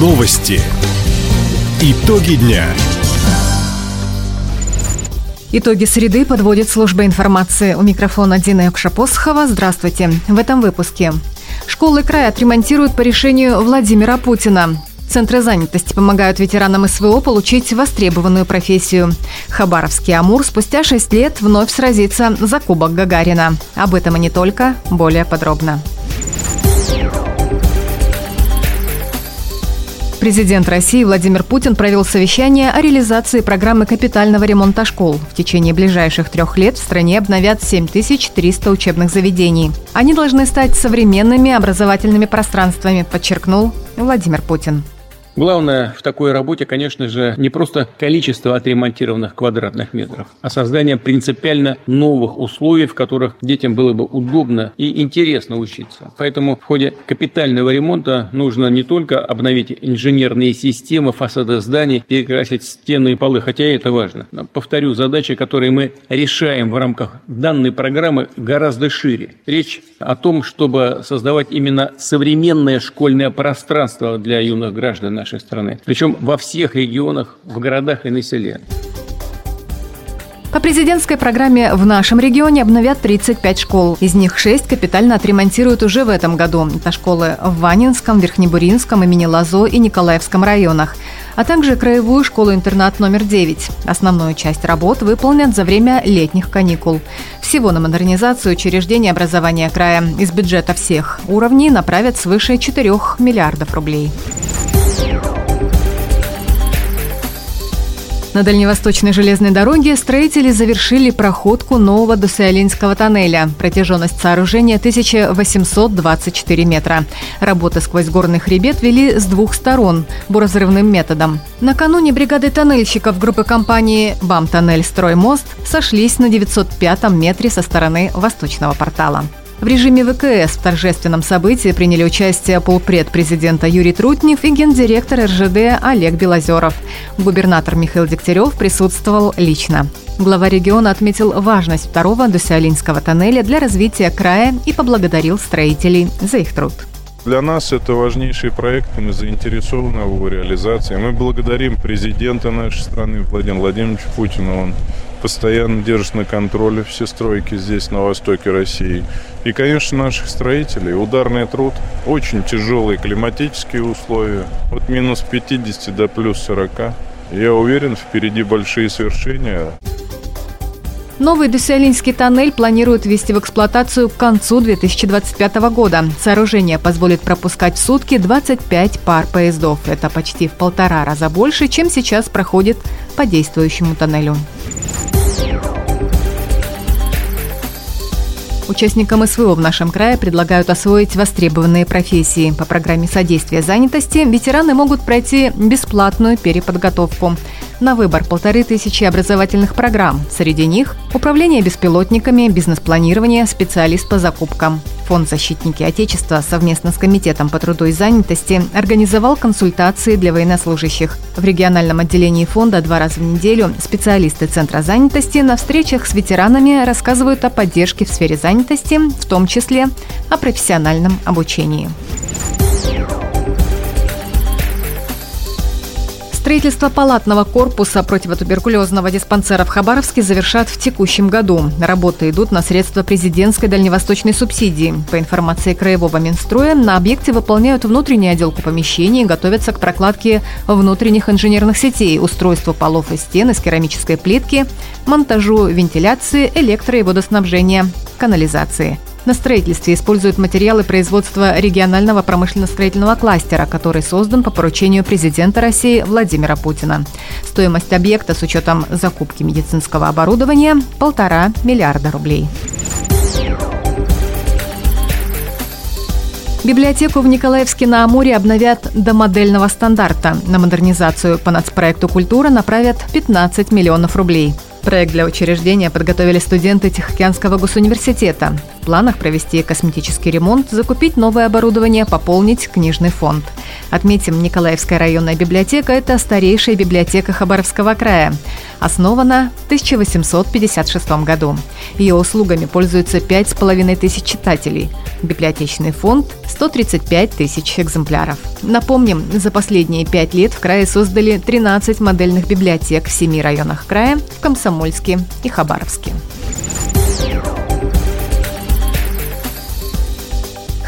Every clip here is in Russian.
Новости. Итоги дня. Итоги среды подводит служба информации. У микрофона Дина Якшапосхова. Здравствуйте. В этом выпуске. Школы края отремонтируют по решению Владимира Путина. Центры занятости помогают ветеранам СВО получить востребованную профессию. Хабаровский Амур спустя 6 лет вновь сразится за Кубок Гагарина. Об этом и не только, более подробно. Президент России Владимир Путин провел совещание о реализации программы капитального ремонта школ. В течение ближайших трех лет в стране обновят 7300 учебных заведений. Они должны стать современными образовательными пространствами, подчеркнул Владимир Путин. Главное в такой работе, конечно же, не просто количество отремонтированных квадратных метров, а создание принципиально новых условий, в которых детям было бы удобно и интересно учиться. Поэтому в ходе капитального ремонта нужно не только обновить инженерные системы, фасады зданий, перекрасить стены и полы, хотя и это важно. Но, повторю, задачи, которые мы решаем в рамках данной программы, гораздо шире. Речь о том, чтобы создавать именно современное школьное пространство для юных граждан нашей страны. Причем во всех регионах, в городах и на селе. По президентской программе в нашем регионе обновят 35 школ. Из них 6 капитально отремонтируют уже в этом году. Это школы в Ванинском, Верхнебуринском, имени Лазо и Николаевском районах а также краевую школу-интернат номер 9. Основную часть работ выполнят за время летних каникул. Всего на модернизацию учреждений образования края из бюджета всех уровней направят свыше 4 миллиардов рублей. На дальневосточной железной дороге строители завершили проходку нового Дусиалинского тоннеля. Протяженность сооружения 1824 метра. Работы сквозь горный хребет вели с двух сторон буразрывным методом. Накануне бригады тоннельщиков группы компании «БАМ Тоннель Строймост» сошлись на 905 метре со стороны восточного портала. В режиме ВКС в торжественном событии приняли участие полпред президента Юрий Трутнев и гендиректор РЖД Олег Белозеров. Губернатор Михаил Дегтярев присутствовал лично. Глава региона отметил важность второго Дусиалинского тоннеля для развития края и поблагодарил строителей за их труд. Для нас это важнейший проект, мы заинтересованы в его реализации. Мы благодарим президента нашей страны Владимира Владимировича Путина. Он постоянно держит на контроле все стройки здесь, на востоке России. И, конечно, наших строителей. Ударный труд, очень тяжелые климатические условия, от минус 50 до плюс 40. Я уверен, впереди большие свершения. Новый Дюсселинский тоннель планируют ввести в эксплуатацию к концу 2025 года. Сооружение позволит пропускать в сутки 25 пар поездов. Это почти в полтора раза больше, чем сейчас проходит по действующему тоннелю. Участникам СВО в нашем крае предлагают освоить востребованные профессии. По программе содействия занятости ветераны могут пройти бесплатную переподготовку. На выбор полторы тысячи образовательных программ. Среди них управление беспилотниками, бизнес-планирование, специалист по закупкам. Фонд «Защитники Отечества» совместно с Комитетом по труду и занятости организовал консультации для военнослужащих. В региональном отделении фонда два раза в неделю специалисты Центра занятости на встречах с ветеранами рассказывают о поддержке в сфере занятости, в том числе о профессиональном обучении. Строительство палатного корпуса противотуберкулезного диспансера в Хабаровске завершат в текущем году. Работы идут на средства президентской дальневосточной субсидии. По информации Краевого Минстроя, на объекте выполняют внутреннюю отделку помещений, готовятся к прокладке внутренних инженерных сетей, устройству полов и стен из керамической плитки, монтажу вентиляции, электро- и водоснабжения, канализации – на строительстве используют материалы производства регионального промышленно-строительного кластера, который создан по поручению президента России Владимира Путина. Стоимость объекта с учетом закупки медицинского оборудования – полтора миллиарда рублей. Библиотеку в Николаевске на Амуре обновят до модельного стандарта. На модернизацию по нацпроекту «Культура» направят 15 миллионов рублей. Проект для учреждения подготовили студенты Тихоокеанского госуниверситета. В планах провести косметический ремонт, закупить новое оборудование, пополнить книжный фонд – Отметим, Николаевская районная библиотека – это старейшая библиотека Хабаровского края. Основана в 1856 году. Ее услугами пользуются 5,5 тысяч читателей. Библиотечный фонд – 135 тысяч экземпляров. Напомним, за последние пять лет в крае создали 13 модельных библиотек в семи районах края – в Комсомольске и Хабаровске.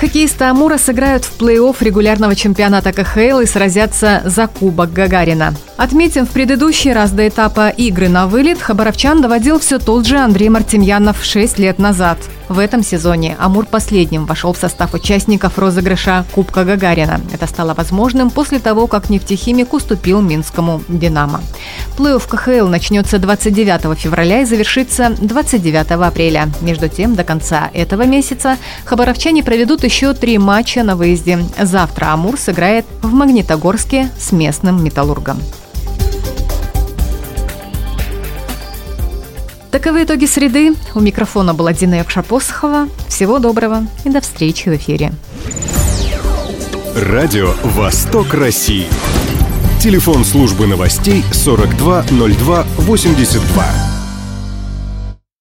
Хоккеисты Амура сыграют в плей-офф регулярного чемпионата КХЛ и сразятся за Кубок Гагарина. Отметим, в предыдущий раз до этапа игры на вылет Хабаровчан доводил все тот же Андрей Мартемьянов 6 лет назад. В этом сезоне Амур последним вошел в состав участников розыгрыша Кубка Гагарина. Это стало возможным после того, как нефтехимик уступил Минскому «Динамо». Плей-офф КХЛ начнется 29 февраля и завершится 29 апреля. Между тем, до конца этого месяца хабаровчане проведут еще три матча на выезде. Завтра Амур сыграет в Магнитогорске с местным «Металлургом». Таковы итоги среды. У микрофона была Дина Якшапосхова. Всего доброго и до встречи в эфире. Радио «Восток России». Телефон службы новостей 420282.